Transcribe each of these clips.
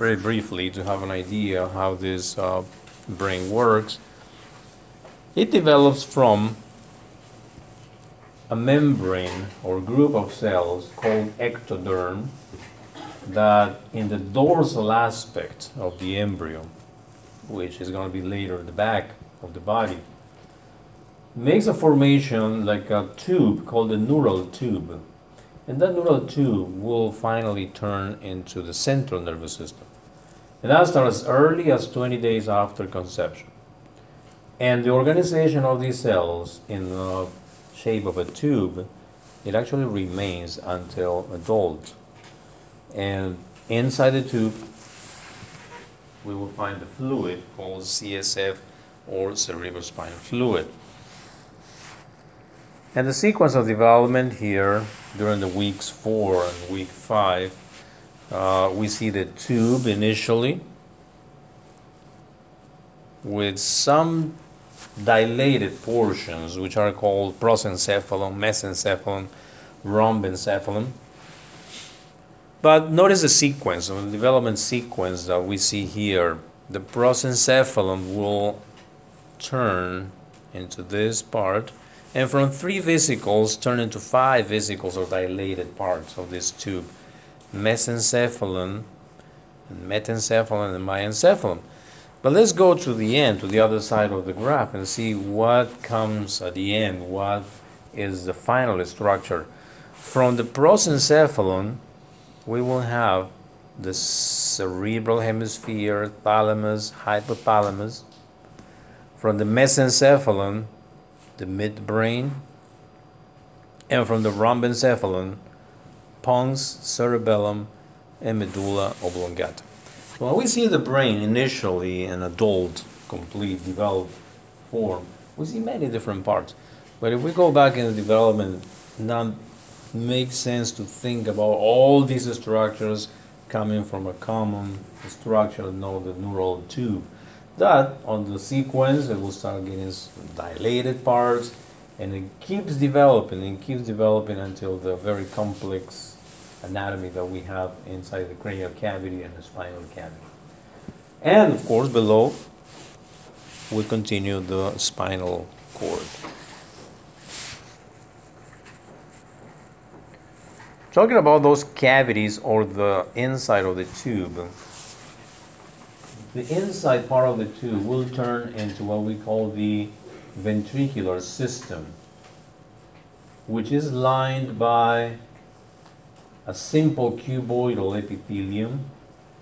very briefly to have an idea how this uh, brain works. It develops from a membrane or group of cells called ectoderm that in the dorsal aspect of the embryo, which is going to be later the back of the body, makes a formation like a tube called the neural tube. And that neural tube will finally turn into the central nervous system. And that starts as early as 20 days after conception. And the organization of these cells in the shape of a tube, it actually remains until adult. And inside the tube, we will find the fluid called CSF or cerebrospinal fluid. And the sequence of development here during the weeks four and week five, uh, we see the tube initially with some dilated portions, which are called prosencephalon, mesencephalon, rhombencephalon. But notice the sequence, the development sequence that we see here. The prosencephalon will turn into this part, and from three vesicles turn into five vesicles or dilated parts of this tube. Mesencephalon, and metencephalon, and myencephalon. But let's go to the end, to the other side of the graph, and see what comes at the end, what is the final structure. From the prosencephalon, we will have the cerebral hemisphere, thalamus, hypothalamus. From the mesencephalon, the midbrain. And from the rhombencephalon, pons, cerebellum, and medulla oblongata. When we see the brain initially in adult, complete, developed form, we see many different parts. But if we go back in the development, now makes sense to think about all these structures coming from a common structure known the neural tube. That on the sequence it will start getting dilated parts and it keeps developing and keeps developing until the very complex anatomy that we have inside the cranial cavity and the spinal cavity. And of course, below, we continue the spinal cord. Talking about those cavities or the inside of the tube, the inside part of the tube will turn into what we call the ventricular system, which is lined by a simple cuboidal epithelium,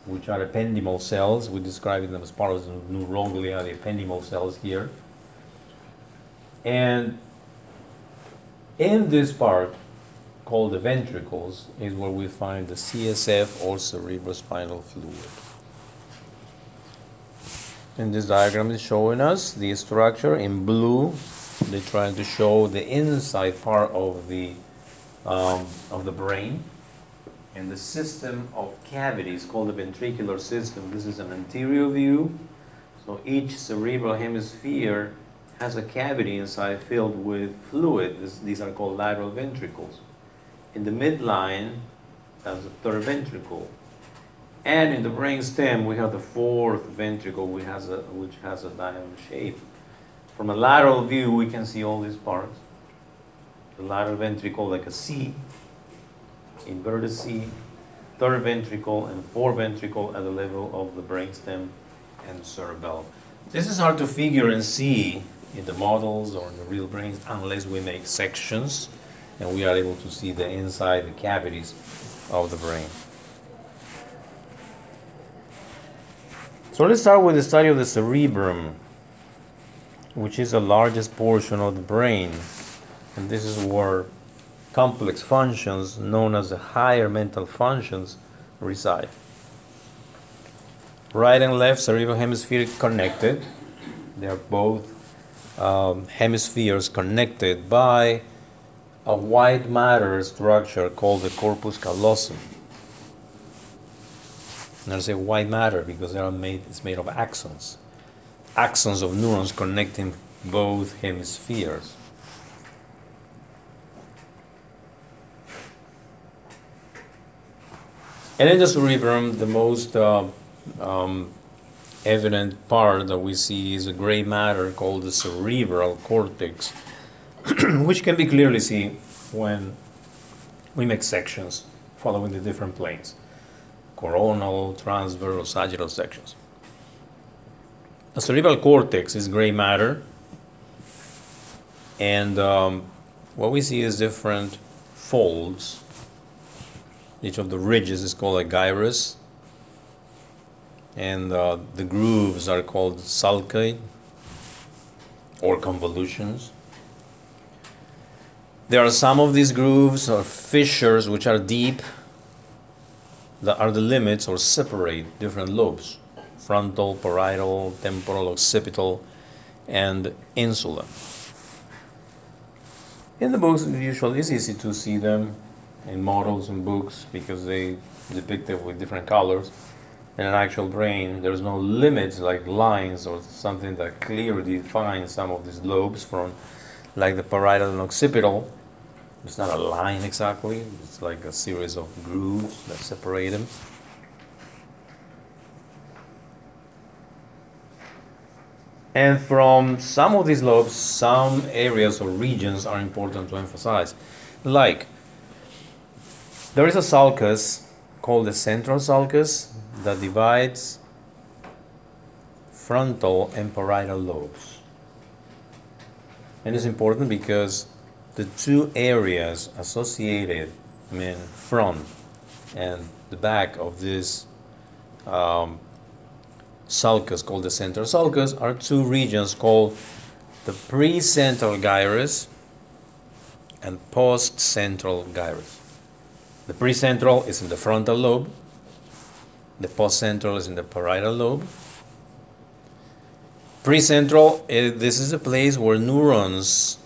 which are ependymal cells. We describe them as part of the neuroglia, the ependymal cells here. And in this part, called the ventricles, is where we find the CSF or cerebrospinal fluid. And this diagram is showing us the structure in blue. They're trying to show the inside part of the um, of the brain and the system of cavities called the ventricular system. This is an anterior view. So each cerebral hemisphere has a cavity inside filled with fluid. This, these are called lateral ventricles. In the midline, that's the third ventricle. And in the brain stem, we have the fourth ventricle, which has a, which has a diamond shape. From a lateral view, we can see all these parts. The lateral ventricle like a C, inverted C, third ventricle, and fourth ventricle at the level of the brainstem and cerebellum. This is hard to figure and see in the models or in the real brains unless we make sections and we are able to see the inside, the cavities of the brain. So let's start with the study of the cerebrum, which is the largest portion of the brain. And this is where complex functions known as the higher mental functions reside. Right and left cerebral hemisphere connected. They are both um, hemispheres connected by a white matter structure called the corpus callosum. And I say why matter because they are made, it's made of axons. Axons of neurons connecting both hemispheres. And in the cerebrum, the most uh, um, evident part that we see is a gray matter called the cerebral cortex, which can be clearly seen when we make sections following the different planes coronal, transverse, or sagittal sections. The cerebral cortex is gray matter, and um, what we see is different folds. Each of the ridges is called a gyrus, and uh, the grooves are called sulci or convolutions. There are some of these grooves or fissures which are deep, that are the limits or separate different lobes frontal, parietal, temporal, occipital, and insula. In the books, usually it's easy to see them in models and books because they depict it with different colors. In an actual brain, there's no limits like lines or something that clearly defines some of these lobes from like the parietal and occipital. It's not a line exactly, it's like a series of grooves that separate them. And from some of these lobes, some areas or regions are important to emphasize. Like, there is a sulcus called the central sulcus that divides frontal and parietal lobes. And it's important because the two areas associated, I mean, front and the back of this um, sulcus called the central sulcus are two regions called the precentral gyrus and postcentral gyrus. The precentral is in the frontal lobe, the postcentral is in the parietal lobe. Precentral, eh, this is a place where neurons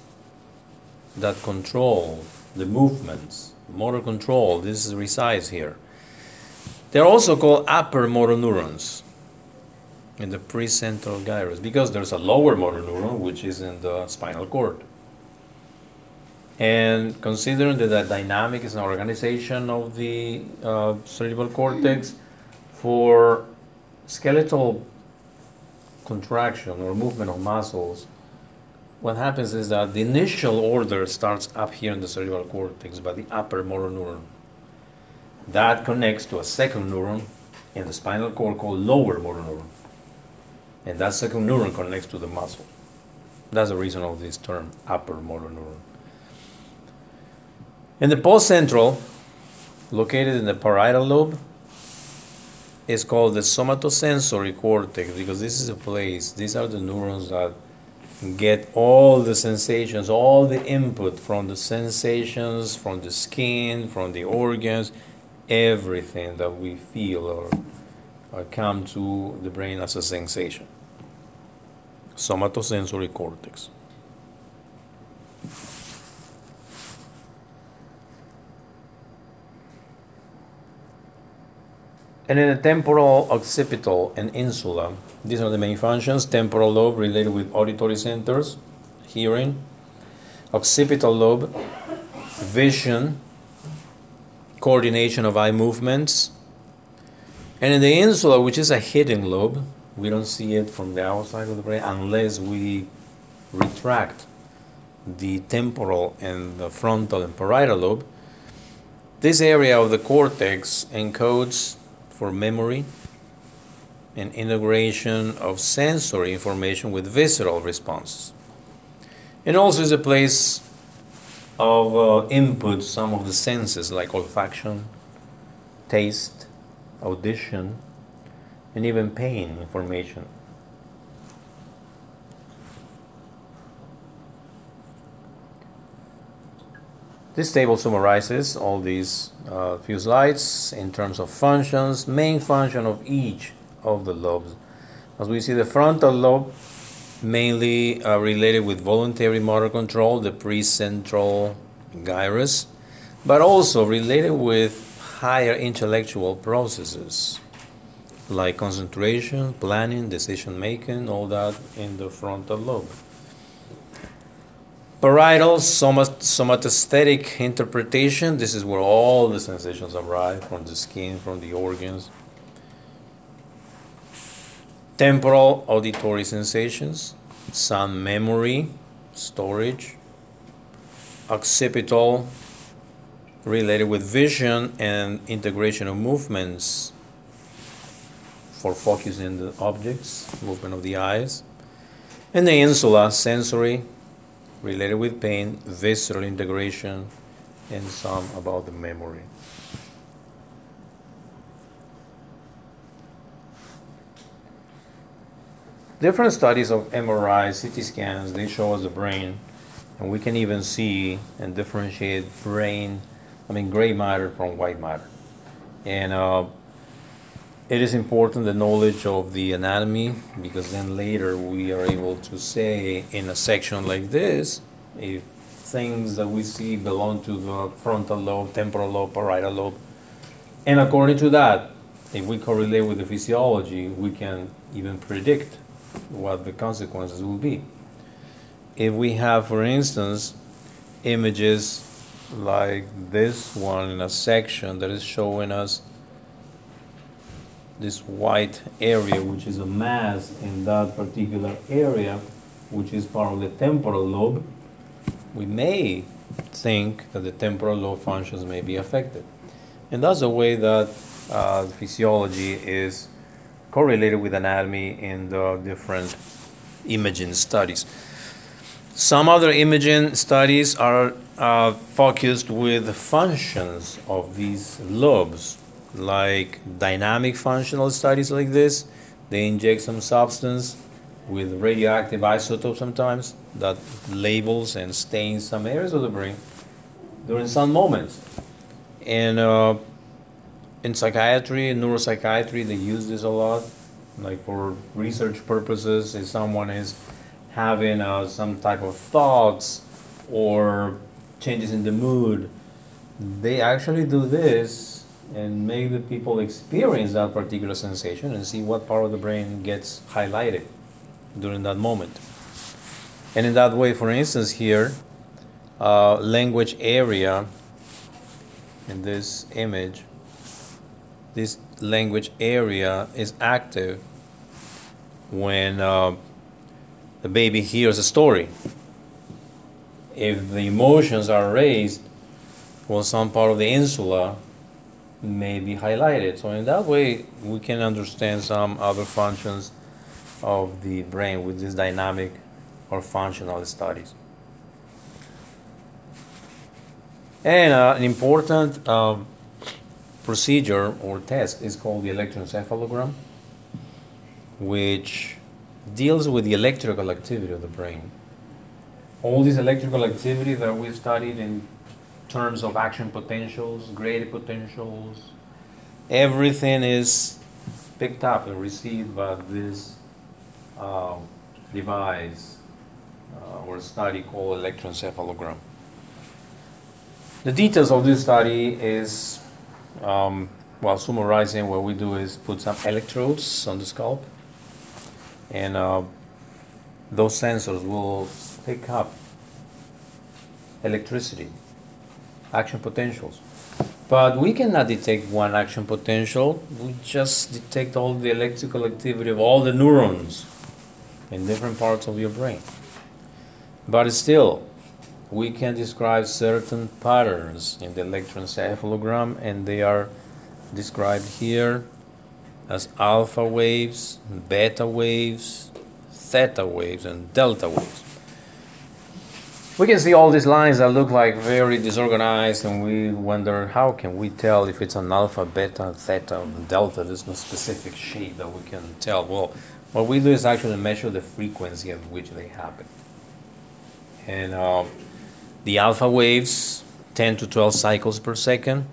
that control the movements, motor control, this is resides here. They're also called upper motor neurons in the precentral gyrus because there's a lower motor neuron which is in the spinal cord. And considering that the dynamic is an organization of the uh, cerebral cortex for skeletal contraction or movement of muscles, what happens is that the initial order starts up here in the cerebral cortex by the upper motor neuron. That connects to a second neuron in the spinal cord called lower motor neuron and that second neuron connects to the muscle. That's the reason of this term, upper motor neuron. And the postcentral, located in the parietal lobe, is called the somatosensory cortex because this is a place, these are the neurons that get all the sensations, all the input from the sensations, from the skin, from the organs, everything that we feel or uh, come to the brain as a sensation. Somatosensory cortex. And in the temporal, occipital, and insula, these are the main functions. Temporal lobe related with auditory centers, hearing. Occipital lobe, vision, coordination of eye movements, and in the insula, which is a hidden lobe, we don't see it from the outside of the brain unless we retract the temporal and the frontal and parietal lobe. This area of the cortex encodes for memory and integration of sensory information with visceral responses. And also is a place of uh, input some of the senses like olfaction, taste, audition, and even pain information. This table summarizes all these uh, few slides in terms of functions, main function of each of the lobes. As we see, the frontal lobe mainly uh, related with voluntary motor control, the precentral gyrus, but also related with higher intellectual processes like concentration, planning, decision making, all that in the frontal lobe. Parietal somat- somatostatic interpretation, this is where all the sensations arrive from the skin, from the organs. temporal auditory sensations, sound memory, storage, occipital related with vision and integration of movements for focusing the objects, movement of the eyes, and the insula sensory related with pain, visceral integration, and some about the memory. Different studies of MRI, CT scans, they show us the brain, and we can even see and differentiate brain, I mean, gray matter from white matter. And uh, it is important the knowledge of the anatomy because then later we are able to say in a section like this if things that we see belong to the frontal lobe, temporal lobe, parietal lobe. And according to that, if we correlate with the physiology, we can even predict what the consequences will be. If we have, for instance, images like this one in a section that is showing us this white area, which is a mass in that particular area, which is part of the temporal lobe, we may think that the temporal lobe functions may be affected. And that's the way that uh, physiology is correlated with anatomy in the different imaging studies. Some other imaging studies are uh, focused with functions of these lobes, like dynamic functional studies like this. They inject some substance with radioactive isotope sometimes that labels and stains some areas of the brain during some moments. And uh, in psychiatry and neuropsychiatry, they use this a lot, like for research purposes. If someone is having uh, some type of thoughts or changes in the mood, they actually do this and make the people experience that particular sensation and see what part of the brain gets highlighted during that moment. And in that way, for instance, here, uh, language area in this image, this language area is active when uh, the baby hears a story. If the emotions are raised, well, some part of the insula may be highlighted. So, in that way, we can understand some other functions of the brain with this dynamic or functional studies. And uh, an important um, procedure or test is called the electroencephalogram, which deals with the electrical activity of the brain. All this electrical activity that we studied in terms of action potentials, graded potentials, everything is picked up and received by this uh, device uh, or study called electroencephalogram. The details of this study is, um, well, summarizing, what we do is put some electrodes on the scalp, and uh, those sensors will pick up electricity, action potentials. But we cannot detect one action potential, we just detect all the electrical activity of all the neurons in different parts of your brain. But still, we can describe certain patterns in the electroencephalogram, and they are described here as alpha waves, beta waves, theta waves, and delta waves. We can see all these lines that look like very disorganized, and we wonder how can we tell if it's an alpha, beta, theta, delta? There's no specific shape that we can tell. Well, what we do is actually measure the frequency at which they happen. And uh, the alpha waves, 10 to 12 cycles per second.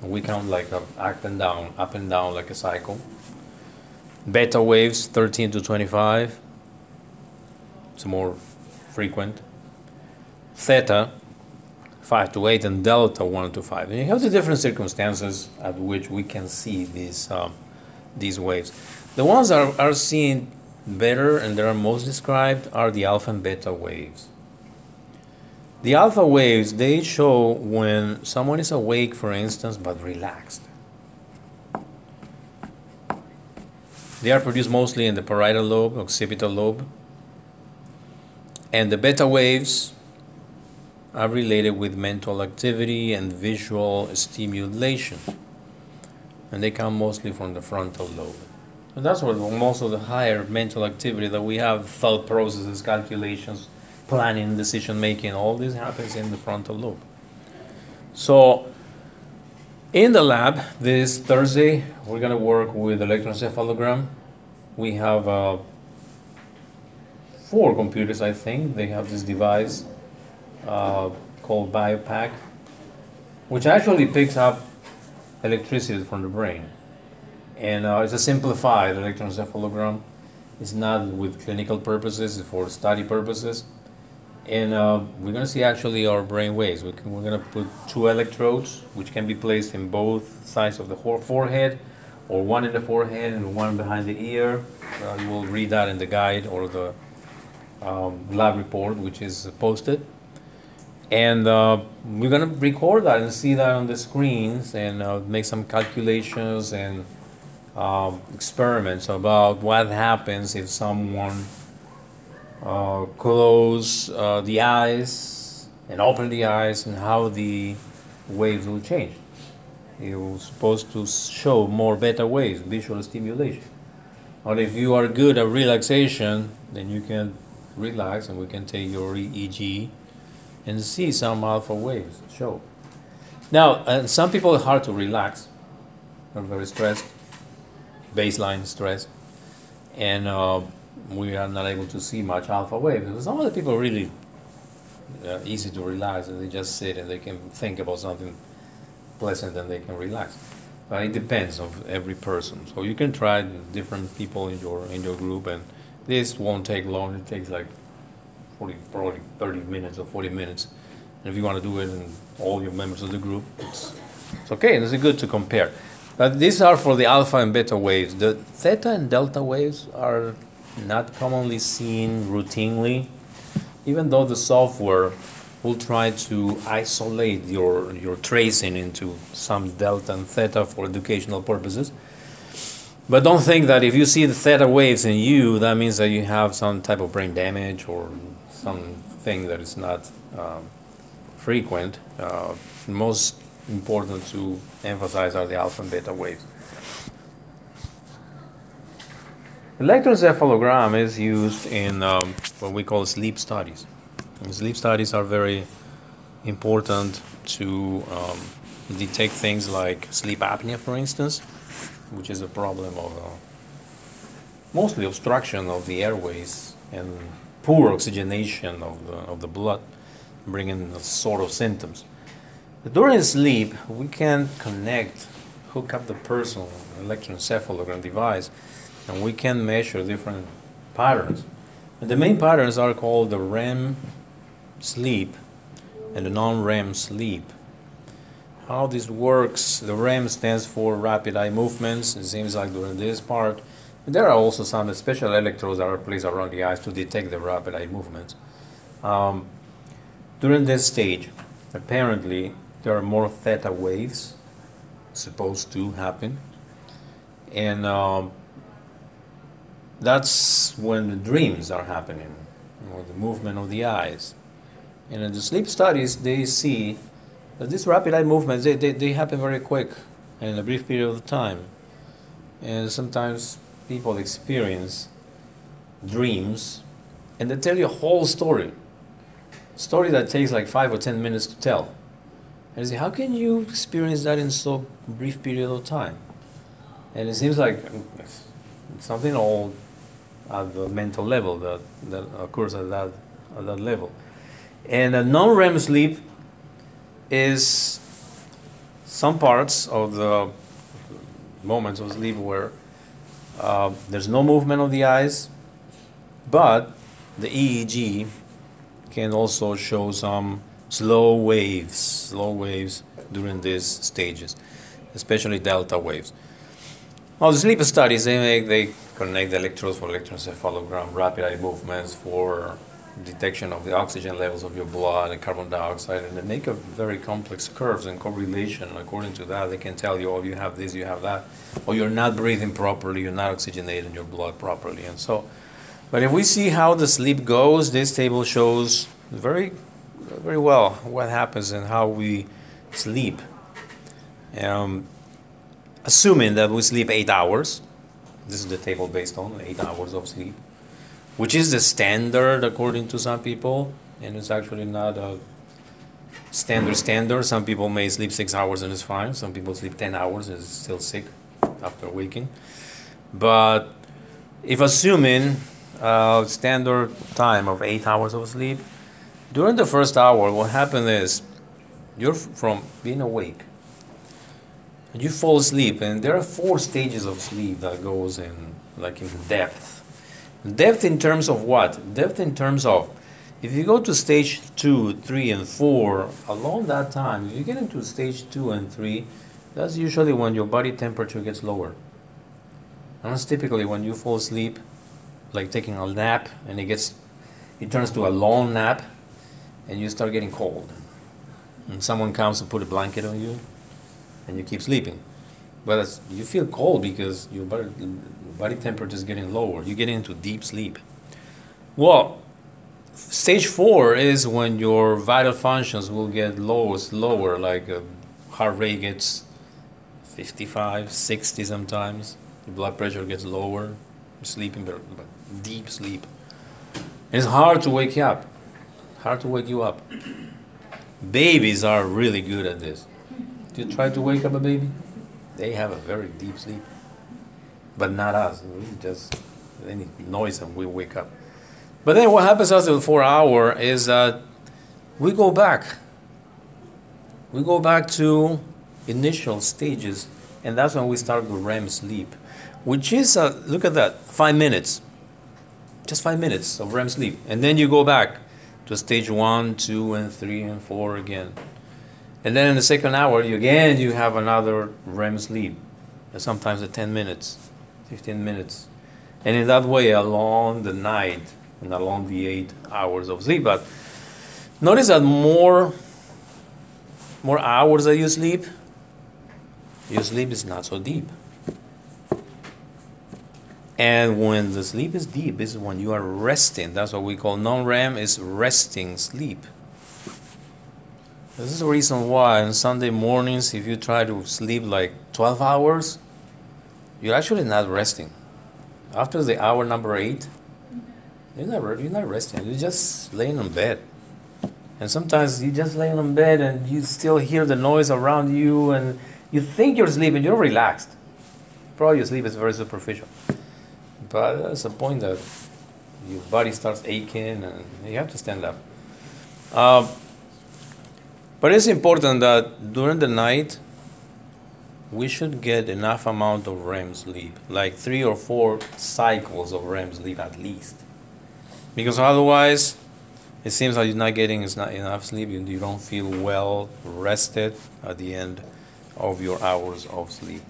We count like up and down, up and down like a cycle. Beta waves, 13 to 25. It's more frequent. Theta, 5 to 8, and delta, 1 to 5. And you have the different circumstances at which we can see these, um, these waves. The ones that are, are seen better and that are most described are the alpha and beta waves. The alpha waves, they show when someone is awake, for instance, but relaxed. They are produced mostly in the parietal lobe, occipital lobe. And the beta waves are related with mental activity and visual stimulation. And they come mostly from the frontal lobe. And that's where most of the higher mental activity that we have, thought processes, calculations, planning, decision making, all this happens in the frontal lobe. So, in the lab this Thursday, we're going to work with electroencephalogram. We have uh, four computers, I think. They have this device uh, called BIOPAC, which actually picks up electricity from the brain. And uh, it's a simplified electroencephalogram. It's not with clinical purposes, it's for study purposes. And uh, we're going to see actually our brain waves. We can, we're going to put two electrodes, which can be placed in both sides of the forehead, or one in the forehead and one behind the ear. Uh, you will read that in the guide or the um, lab report, which is posted. And uh, we're to record that and see that on the screens and uh, make some calculations and um, experiments about what happens if someone uh, close uh, the eyes and open the eyes and how the waves will change. You're supposed to show more beta waves, visual stimulation. But if you are good at relaxation, then you can relax and we can take your EEG and see some alpha waves show. Now, uh, some people are hard to relax, they're very stressed, baseline stress, and uh, we are not able to see much alpha waves. Some other people really uh, easy to relax and they just sit and they can think about something pleasant and they can relax. But it depends of every person. So you can try different people in your in your group and this won't take long. It takes like 40, probably 30 minutes or 40 minutes. And if you want to do it in all your members of the group, it's, it's okay and it's good to compare. But these are for the alpha and beta waves. The theta and delta waves are not commonly seen routinely, even though the software will try to isolate your, your tracing into some delta and theta for educational purposes. But don't think that if you see the theta waves in you, that means that you have some type of brain damage or something that is not um, frequent. Uh, most important to emphasize are the alpha and beta waves. Electroencephalogram is used in um, what we call sleep studies. And sleep studies are very important to um, detect things like sleep apnea, for instance, which is a problem of uh, mostly obstruction of the airways and poor oxygenation of the, of the blood, bringing a sort of symptoms. During sleep, we can connect, hook up the personal electroencephalogram device and we can measure different patterns. And the main patterns are called the REM sleep and the non-REM sleep. How this works, the REM stands for rapid eye movements. It seems like during this part, there are also some special electrodes that are placed around the eyes to detect the rapid eye movements. Um, during this stage, apparently, there are more theta waves supposed to happen. And um, that's when the dreams are happening, or the movement of the eyes. And in the sleep studies, they see that these rapid eye movements, they, they, they happen very quick in a brief period of time. And sometimes people experience dreams and they tell you a whole story. Story that takes like five or ten minutes to tell. And say, how can you experience that in so brief period of time? And it seems like um, something old at the mental level that, that occurs at that, at that level. And a non REM sleep is some parts of the moments of sleep where uh, there's no movement of the eyes, but the EEG can also show some slow waves, slow waves during these stages, especially delta waves. Well, the sleep studies they make they connect the electrodes for electroencephalogram, rapid eye movements for detection of the oxygen levels of your blood and carbon dioxide, and they make a very complex curves and correlation. According to that, they can tell you, oh, you have this, you have that, or you're not breathing properly, you're not oxygenating your blood properly, and so. But if we see how the sleep goes, this table shows very, very well what happens and how we sleep. Um, assuming that we sleep eight hours, this is the table based on eight hours of sleep which is the standard according to some people, and it's actually not a standard standard. Some people may sleep six hours and it's fine. Some people sleep ten hours and is still sick after waking. But if assuming a standard time of eight hours of sleep, during the first hour, what happens is you're from being awake. You fall asleep, and there are four stages of sleep that goes in, like in depth Depth in terms of what? Depth in terms of if you go to stage two, three, and four, along that time, if you get into stage two and three, that's usually when your body temperature gets lower. And that's typically when you fall asleep, like taking a nap, and it gets, it turns to a long nap, and you start getting cold. And someone comes to put a blanket on you, and you keep sleeping. But you feel cold because your body, body temperature is getting lower. You get into deep sleep. Well, stage four is when your vital functions will get low, lower, like uh, heart rate gets 55, 60 sometimes. Your blood pressure gets lower. You're sleeping, but deep sleep. It's hard to wake you up. Hard to wake you up. Babies are really good at this. Do you try to wake up a baby? They have a very deep sleep but not us. We just any noise and we wake up. But then what happens after four hour is that we go back. We go back to initial stages, and that's when we start the REM sleep, which is uh, look at that five minutes, just five minutes of REM sleep, and then you go back to stage one, two, and three, and four again, and then in the second hour, you again you have another REM sleep, and sometimes at ten minutes. 15 minutes. And in that way, along the night and along the eight hours of sleep. But notice that more, more hours that you sleep, your sleep is not so deep. And when the sleep is deep, this is when you are resting. That's what we call non-REM is resting sleep. This is the reason why on Sunday mornings, if you try to sleep like 12 hours, you're actually not resting. After the hour number eight, you're not, you're not resting. You're just laying on bed. And sometimes you just laying on bed and you still hear the noise around you and you think you're sleeping, you're relaxed. Probably your sleep is very superficial. But that's the point that your body starts aching and you have to stand up. Uh, but it's important that during the night we should get enough amount of REM sleep, like three or four cycles of REM sleep at least. Because otherwise, it seems like you're not getting enough sleep, you don't feel well rested at the end of your hours of sleep.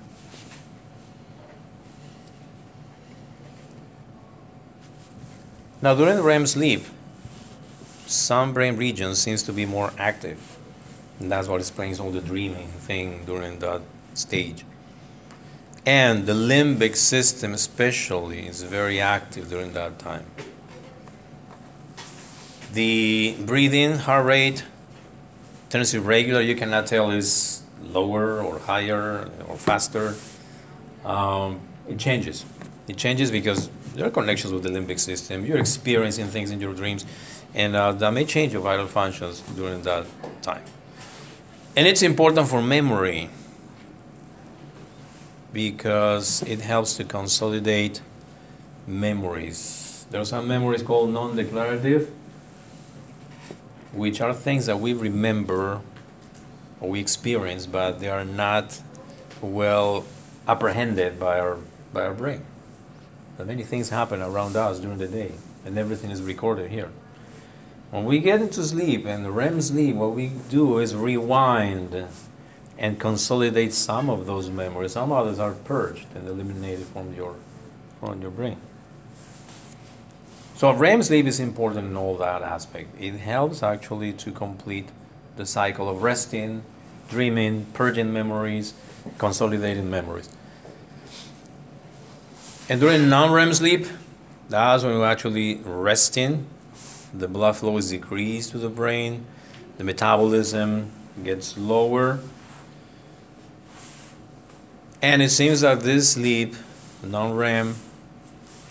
Now, during REM sleep, some brain regions seems to be more active. And that's what explains all the dreaming thing during that stage. And the limbic system, especially, is very active during that time. The breathing, heart rate turns irregular. You cannot tell is lower or higher or faster. Um, it changes. It changes because there are connections with the limbic system. You're experiencing things in your dreams, and uh, that may change your vital functions during that time. And it's important for memory because it helps to consolidate memories. There are some memories called non declarative, which are things that we remember or we experience, but they are not well apprehended by our, by our brain. But many things happen around us during the day, and everything is recorded here. When we get into sleep and REM sleep, what we do is rewind and consolidate some of those memories. Some others are purged and eliminated from your from your brain. So REM sleep is important in all that aspect. It helps actually to complete the cycle of resting, dreaming, purging memories, consolidating memories. And during non-REM sleep, that's when we're actually resting. The blood flow is decreased to the brain. The metabolism gets lower. And it seems that this sleep, non-REM,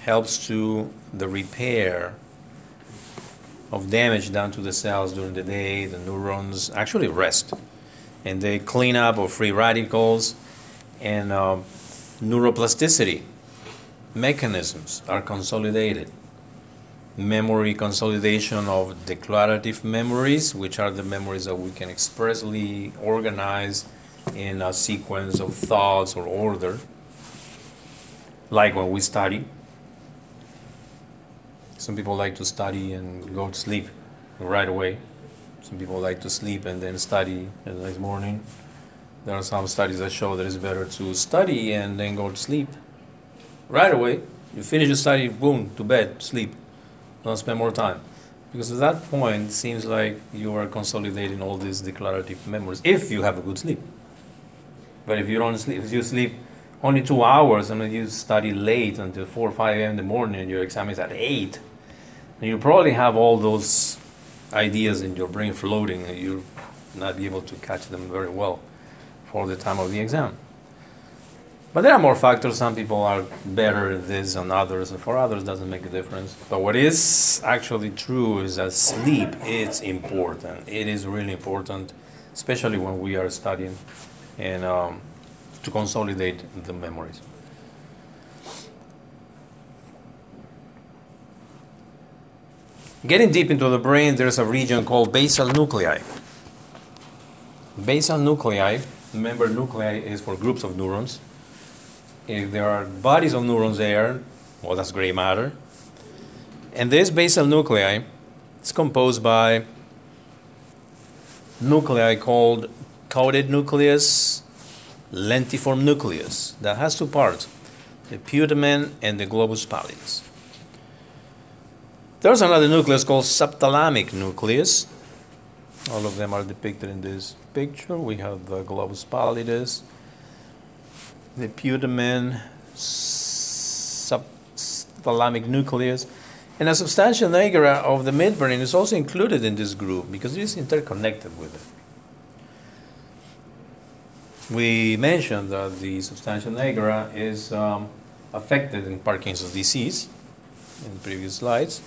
helps to the repair of damage done to the cells during the day. The neurons actually rest, and they clean up of free radicals and uh, neuroplasticity mechanisms are consolidated. Memory consolidation of declarative memories, which are the memories that we can expressly organize in a sequence of thoughts or order, like when we study. Some people like to study and go to sleep right away. Some people like to sleep and then study the next morning. There are some studies that show that it's better to study and then go to sleep right away. You finish your study, boom, to bed, sleep. Don't spend more time. Because at that point, it seems like you are consolidating all these declarative memories if you have a good sleep. But if you don't sleep, if you sleep only two hours and you study late until 4 or 5 a.m. in the morning and your exam is at 8, and you probably have all those ideas in your brain floating and you're not able to catch them very well for the time of the exam. But there are more factors. Some people are better at this than others, and for others doesn't make a difference. But what is actually true is that sleep is important. It is really important, especially when we are studying and um, to consolidate the memories. Getting deep into the brain, there's a region called basal nuclei. Basal nuclei, remember nuclei is for groups of neurons if there are bodies of neurons there, well, that's gray matter. And this basal nuclei is composed by nuclei called caudate nucleus, lentiform nucleus, that has two parts the putamen and the globus pallidus. There's another nucleus called subthalamic nucleus. All of them are depicted in this picture. We have the globus pallidus, the putamen subthalamic nucleus. And a substantia nigra of the midbrain is also included in this group because it is interconnected with it. We mentioned that the substantia nigra is um, affected in Parkinson's disease in previous slides.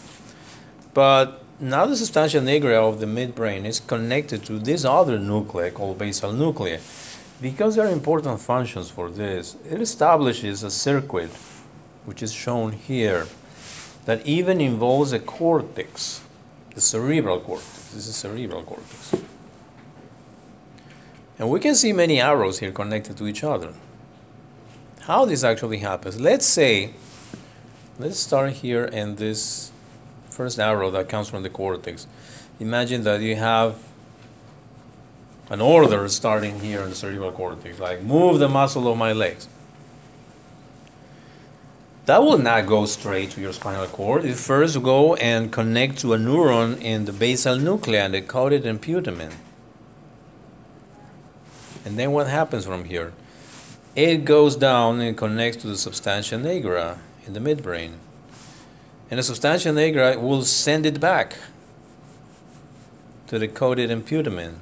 But now the substantia nigra of the midbrain is connected to this other nuclei called basal nuclei. Because there are important functions for this, it establishes a circuit, which is shown here, that even involves a cortex, the cerebral cortex. This is cerebral cortex. And we can see many arrows here connected to each other. How this actually happens? Let's say, let's start here in this first arrow that comes from the cortex. Imagine that you have an order starting here in the cerebral cortex, like move the muscle of my legs. That will not go straight to your spinal cord. It first go and connect to a neuron in the basal nuclei, and the caudate and putamen. And then what happens from here? It goes down and connects to the substantia nigra in the midbrain. And the substantia nigra will send it back to the caudate and putamen.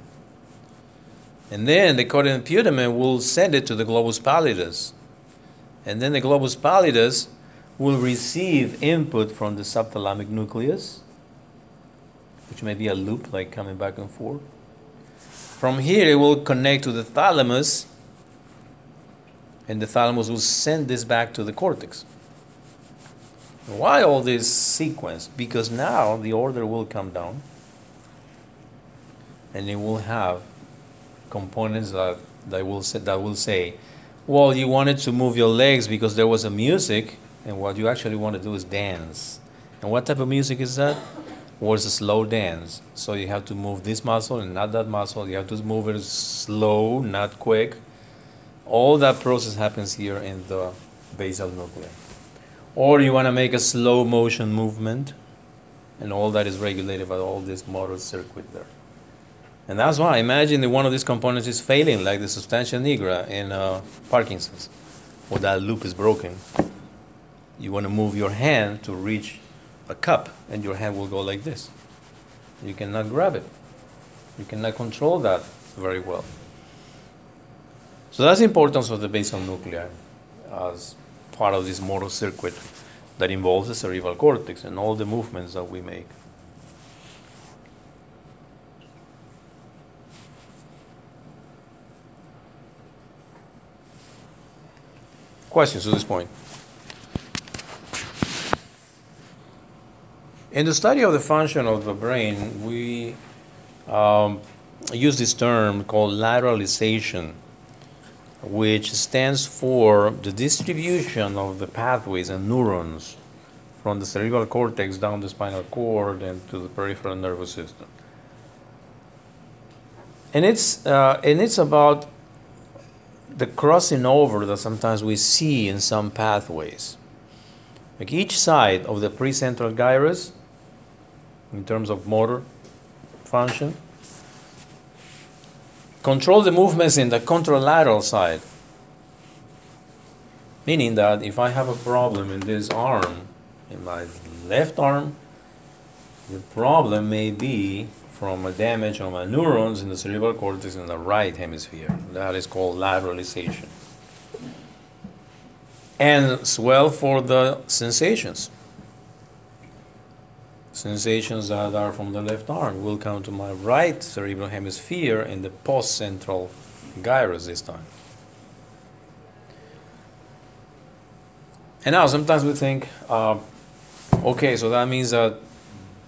And then the caudate putamen will send it to the globus pallidus. And then the globus pallidus will receive input from the subthalamic nucleus, which may be a loop like coming back and forth. From here, it will connect to the thalamus, and the thalamus will send this back to the cortex. Why all this sequence? Because now the order will come down and it will have components that, that will say, that will say, well, you wanted to move your legs because there was a music, and what you actually want to do is dance. And what type of music is that? It's a slow dance. So you have to move this muscle and not that muscle. You have to move it slow, not quick. All that process happens here in the basal nuclei. Or you want to make a slow motion movement, And all that is regulated by all this motor circuit there. And that's why imagine that one of these components is failing, like the substantia nigra in uh, Parkinson's, or that loop is broken. You want to move your hand to reach a cup, and your hand will go like this. You cannot grab it. You cannot control that very well. So that's the importance of the basal nuclei as part of this motor circuit that involves the cerebral cortex and all the movements that we make. Questions to this point? In the study of the function of the brain, we um, use this term called lateralization which stands for the distribution of the pathways and neurons from the cerebral cortex down the spinal cord and to the peripheral nervous system. And it's, uh, and it's about the crossing over that sometimes we see in some pathways. Like each side of the precentral gyrus, in terms of motor function, control the movements in the contralateral side. Meaning that if I have a problem in this arm, in my left arm, the problem may be from a damage on my neurons in the cerebral cortex in the right hemisphere. That is called lateralization. And as well for the sensations sensations that are from the left arm will come to my right cerebral hemisphere in the post-central gyrus this time. And now sometimes we think, uh, okay, so that means that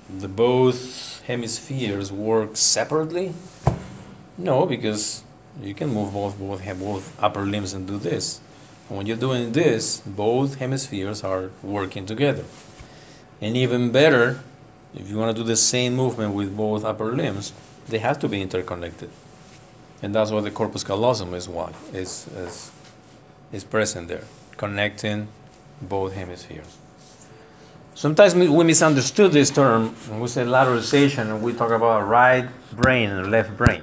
the both hemispheres work separately? No, because you can move both both both upper limbs and do this. And when you're doing this, both hemispheres are working together. And even better, if you want to do the same movement with both upper limbs, they have to be interconnected. And that's what the corpus callosum is what is, is, is present there, connecting both hemispheres. Sometimes we misunderstood this term when we say lateralization and we talk about a right brain and left brain.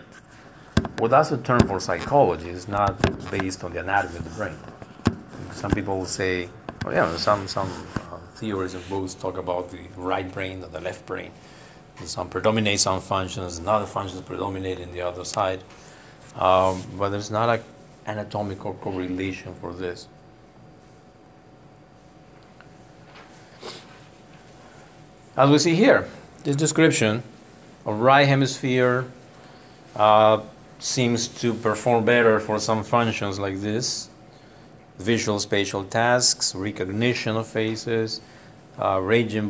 Well, that's a term for psychology. It's not based on the anatomy of the brain. Some people will say, well, yeah, some, some theories and books talk about the right brain and the left brain. And some predominate some functions, and other functions predominate in the other side. Um, but there's not an anatomical correlation for this. As we see here, this description of right hemisphere uh, seems to perform better for some functions like this visual spatial tasks, recognition of faces, uh,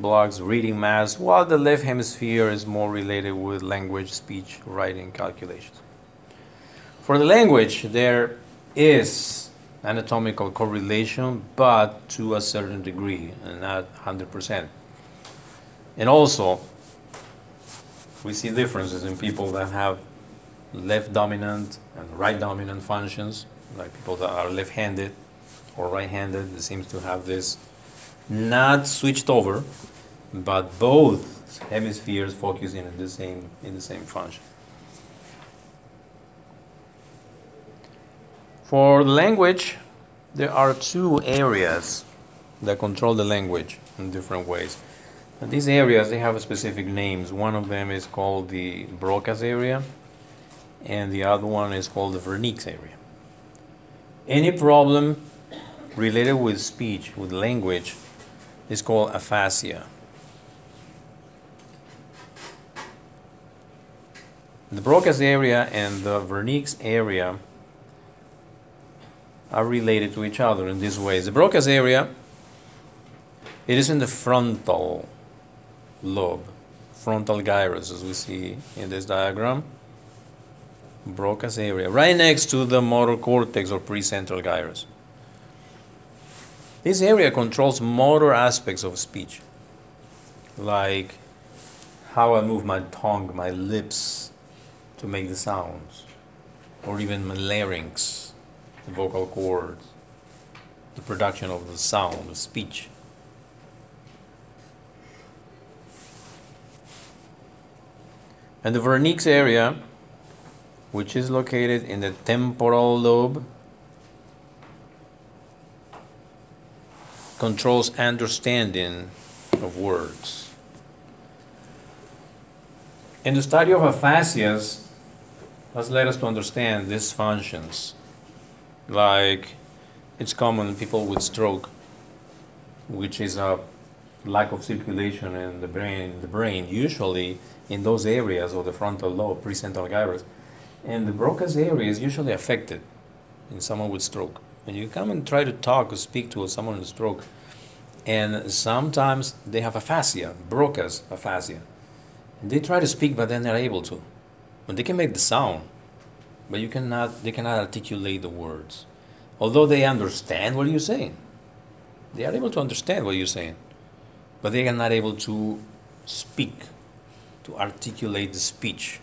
blocks, reading math, while the left hemisphere is more related with language, speech, writing, calculations. For the language, there is anatomical correlation, but to a certain degree, and not 100%. And also, we see differences in people that have left dominant and right dominant functions, like people that are left handed or right-handed seems to have this not switched over, but both hemispheres focusing in the same in the same function. For language, there are two areas that control the language in different ways. These areas they have specific names. One of them is called the Broca's area, and the other one is called the Wernicke's area. Any problem related with speech, with language, is called aphasia. The Broca's area and the Wernicke's area are related to each other in this way. The Broca's area, it is in the frontal lobe, frontal gyrus, as we see in this diagram. Broca's area, right next to the motor cortex or precentral gyrus. This area controls motor aspects of speech, like how I move my tongue, my lips to make the sounds, or even my larynx, the vocal cords, the production of the sound, of speech. And the Wernicke's area, which is located in the temporal lobe, controls understanding of words. In the study of aphasias, has led us to understand these functions. Like it's common people with stroke, which is a lack of circulation in the brain, the brain usually in those areas of the frontal lobe, precentral gyrus. And the Broca's area is usually affected in someone with stroke. When you come and try to talk or speak to someone with stroke, and sometimes they have aphasia, Broca's aphasia. And they try to speak, but then they're able to. When they can make the sound, but you cannot, they cannot articulate the words. Although they understand what you're saying, they are able to understand what you're saying, but they are not able to speak, to articulate the speech.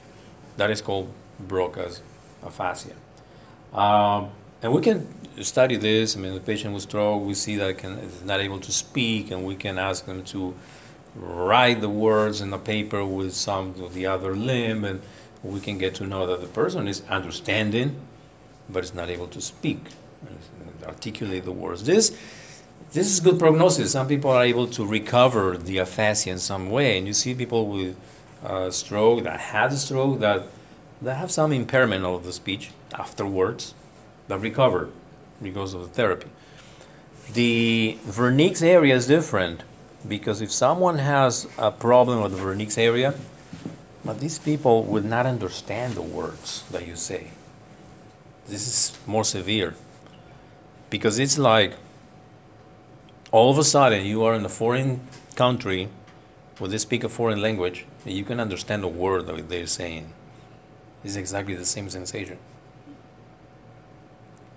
That is called Broca's aphasia. Um, and we can study this. I mean, the patient with stroke, we see that can is not able to speak, and we can ask them to write the words in a paper with some of the other limb, and we can get to know that the person is understanding, but is not able to speak, articulate the words. This this is good prognosis. Some people are able to recover the aphasia in some way, and you see people with uh, stroke that had a stroke that that have some impairment of the speech afterwards that recover because of the therapy. The Wernicke's area is different because if someone has a problem with the Wernicke's area, but these people would not understand the words that you say. This is more severe because it's like all of a sudden you are in a foreign country where they speak a foreign language you can understand a word that they're saying. It's exactly the same sensation.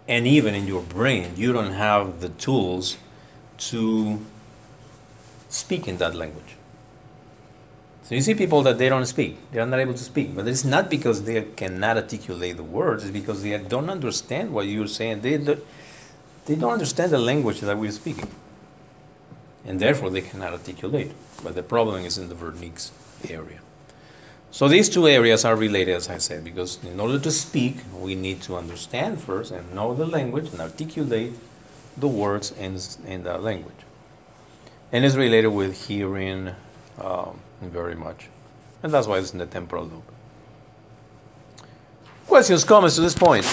And even in your brain, you don't have the tools to speak in that language. So you see people that they don't speak, they are not able to speak, but it's not because they cannot articulate the words, it's because they don't understand what you're saying. They, they don't understand the language that we're speaking. And therefore they cannot articulate. But the problem is in the Wernicke's area. So these two areas are related, as I said, because in order to speak, we need to understand first and know the language and articulate the words in, in that language. And it's related with hearing um, very much. And that's why it's in the temporal lobe. Questions, comments to this point?